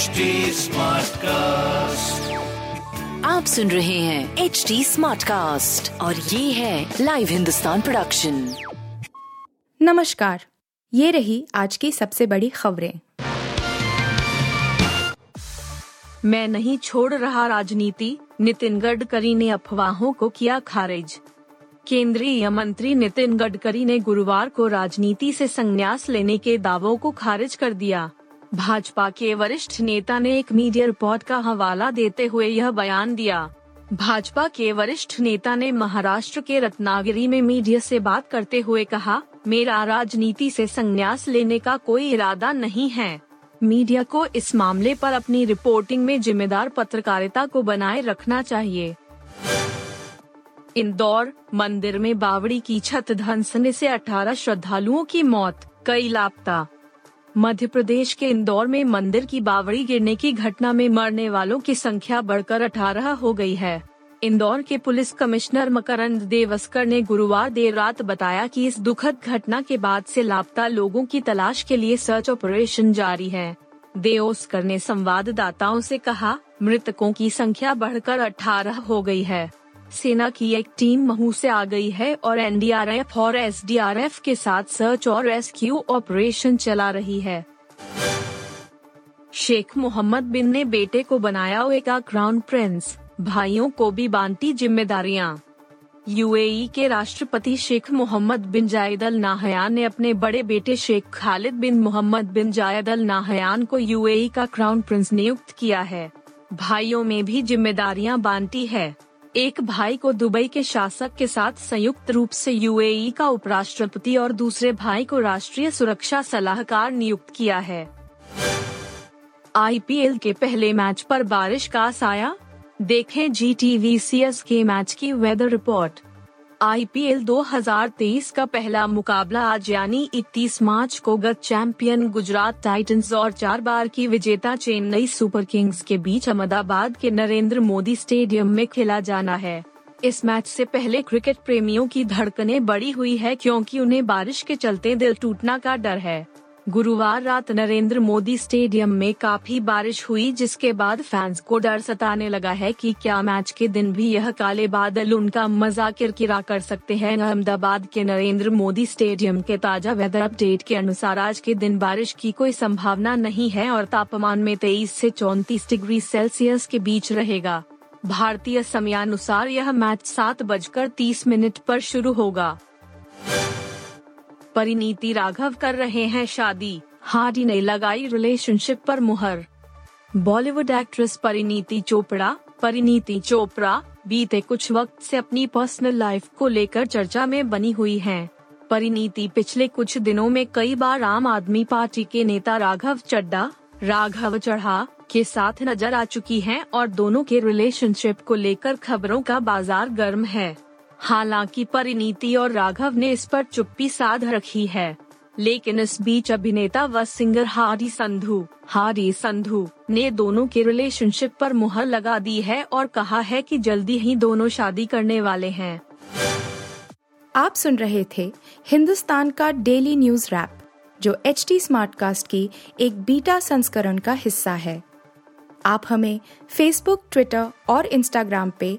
HD cast आप सुन रहे हैं एच डी स्मार्ट कास्ट और ये है लाइव हिंदुस्तान प्रोडक्शन नमस्कार ये रही आज की सबसे बड़ी खबरें। मैं नहीं छोड़ रहा राजनीति नितिन गडकरी ने अफवाहों को किया खारिज। केंद्रीय मंत्री नितिन गडकरी ने गुरुवार को राजनीति से संन्यास लेने के दावों को खारिज कर दिया। भाजपा के वरिष्ठ नेता ने एक मीडिया रिपोर्ट का हवाला देते हुए यह बयान दिया। भाजपा के वरिष्ठ नेता ने महाराष्ट्र के रत्नागिरी में मीडिया से बात करते हुए कहा, मेरा राजनीति से संन्यास लेने का कोई इरादा नहीं है। मीडिया को इस मामले पर अपनी रिपोर्टिंग में जिम्मेदार पत्रकारिता को बनाए रखना चाहिए। इंदौर, मंदिर में बावड़ी की छत धंसने से 18 श्रद्धालुओं की मौत, कई लापता मध्य प्रदेश के इंदौर में मंदिर की बावड़ी गिरने की घटना में मरने वालों की संख्या बढ़कर 18 हो गई है। इंदौर के पुलिस कमिश्नर मकरंद देवस्कर ने गुरुवार देर रात बताया कि इस दुखद घटना के बाद से लापता लोगों की तलाश के लिए सर्च ऑपरेशन जारी है। देओस्कर ने संवाददाताओं से कहा, मृतकों की संख्या बढ़कर 18 हो गई है। सेना की एक टीम महू से आ गई है और एनडीआरएफ और एसडीआरएफ के साथ सर्च और रेस्क्यू ऑपरेशन चला रही है। शेख मोहम्मद बिन ने बेटे को बनाया का क्राउन प्रिंस भाइयों को भी बांटी जिम्मेदारियाँ। यूएई के राष्ट्रपति Sheikh Mohammed bin Zayed Al Nahyan ने अपने बड़े बेटे Sheikh Khalid bin Mohammed bin Zayed Al Nahyan को यूएई का क्राउन प्रिंस नियुक्त किया है। भाइयों में भी जिम्मेदारियाँ बांटी है। एक भाई को दुबई के शासक के साथ संयुक्त रूप से यूएई का उपराष्ट्रपति और दूसरे भाई को राष्ट्रीय सुरक्षा सलाहकार नियुक्त किया है। आईपीएल के पहले मैच पर बारिश का साया? देखें जी टी के मैच की वेदर रिपोर्ट आईपीएल 2023 का पहला मुकाबला आज यानी 31 मार्च को गत चैंपियन गुजरात टाइटंस और चार बार की विजेता चेन्नई सुपर किंग्स के बीच अहमदाबाद के नरेंद्र मोदी स्टेडियम में खेला जाना है। इस मैच से पहले क्रिकेट प्रेमियों की धड़कनें बढ़ी हुई है क्योंकि उन्हें बारिश के चलते दिल टूटना का डर है। गुरुवार रात नरेंद्र मोदी स्टेडियम में काफ़ी बारिश हुई, जिसके बाद फैंस को डर सताने लगा है कि क्या मैच के दिन भी यह काले बादल उनका मज़ा किरकिरा कर सकते हैं। अहमदाबाद के नरेंद्र मोदी स्टेडियम के ताज़ा वेदर अपडेट के अनुसार आज के दिन बारिश की कोई संभावना नहीं है और तापमान में 23 से 34 डिग्री सेल्सियस के बीच रहेगा। भारतीय समयानुसार यह मैच सात बजकर तीस मिनट पर शुरू होगा। परिनीति राघव कर रहे हैं शादी। हार्डी ने लगाई रिलेशनशिप पर मुहर। बॉलीवुड एक्ट्रेस परिनीति चोपड़ा परिनीति चोपड़ा, बीते कुछ वक्त से अपनी पर्सनल लाइफ को लेकर चर्चा में बनी हुई हैं। परिनीति पिछले कुछ दिनों में कई बार आम आदमी पार्टी के नेता राघव चड्डा राघव चढ़ा के साथ नज़र आ चुकी हैं और दोनों के रिलेशनशिप को लेकर खबरों का बाज़ार गर्म है। हालाँकि परिनीति और राघव ने इस पर चुप्पी साध रखी है, लेकिन इस बीच अभिनेता व सिंगर हारी संधू हारी संधू ने दोनों के रिलेशनशिप पर मुहर लगा दी है और कहा है कि जल्दी ही दोनों शादी करने वाले हैं। आप सुन रहे थे हिंदुस्तान का डेली न्यूज़ रैप, जो एच टी स्मार्ट कास्ट की एक बीटा संस्करण का हिस्सा है। आप हमें फेसबुक ट्विटर और इंस्टाग्राम पे